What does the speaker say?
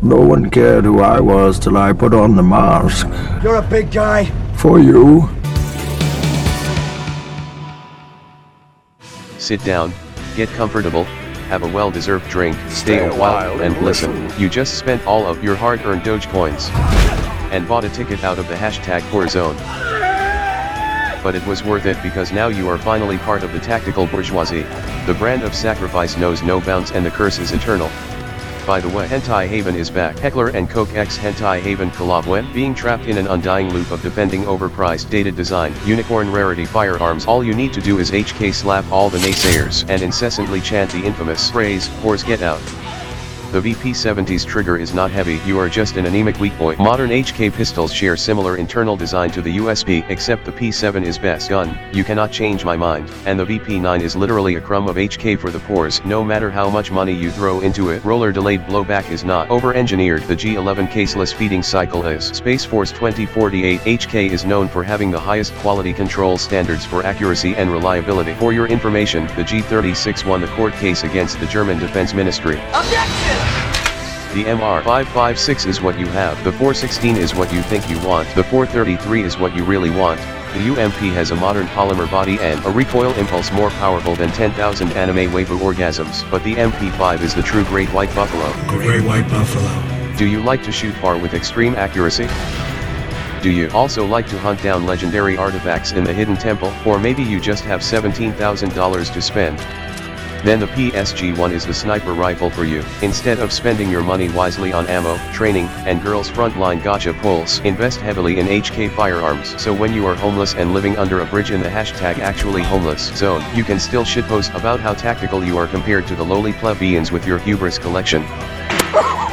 No one cared who I was till I put on the mask. You're a big guy. For you. Sit down, get comfortable, have a well-deserved drink, stay a while, and listen. You just spent all of your hard-earned Dogecoins. And bought a ticket out of the hashtag poor zone. But it was worth it because now you are finally part of the tactical bourgeoisie. The brand of sacrifice knows no bounds and the curse is eternal. By the way, Hentai Haven is back. Heckler and Koch X Hentai Haven collab when being trapped in an undying loop of defending overpriced dated design, unicorn rarity firearms. All you need to do is HK slap all the naysayers and incessantly chant the infamous phrase, "Horse get out." The VP-70's trigger is not heavy, you are just an anemic weak boy. Modern HK pistols share similar internal design to the USP, except the P7 is best gun, you cannot change my mind, and the VP9 is literally a crumb of HK for the pores, no matter how much money you throw into it. Roller delayed blowback is not over-engineered, the G11 caseless feeding cycle is. Space Force 2048 HK is known for having the highest quality control standards for accuracy and reliability. For your information, the G36 won the court case against the German Defense Ministry. Objection! The MR556 is what you have, the 416 is what you think you want, the 433 is what you really want, the UMP has a modern polymer body and a recoil impulse more powerful than 10,000 anime waifu orgasms, but the MP5 is the true Great White Buffalo. Great White Buffalo. Do you like to shoot far with extreme accuracy? Do you also like to hunt down legendary artifacts in the hidden temple, or maybe you just have $17,000 to spend? Then the PSG-1 is the sniper rifle for you. Instead of spending your money wisely on ammo, training, and girls frontline gacha pulls, invest heavily in HK firearms. So when you are homeless and living under a bridge in the hashtag actually homeless zone, you can still shitpost about how tactical you are compared to the lowly plebeians with your hubris collection.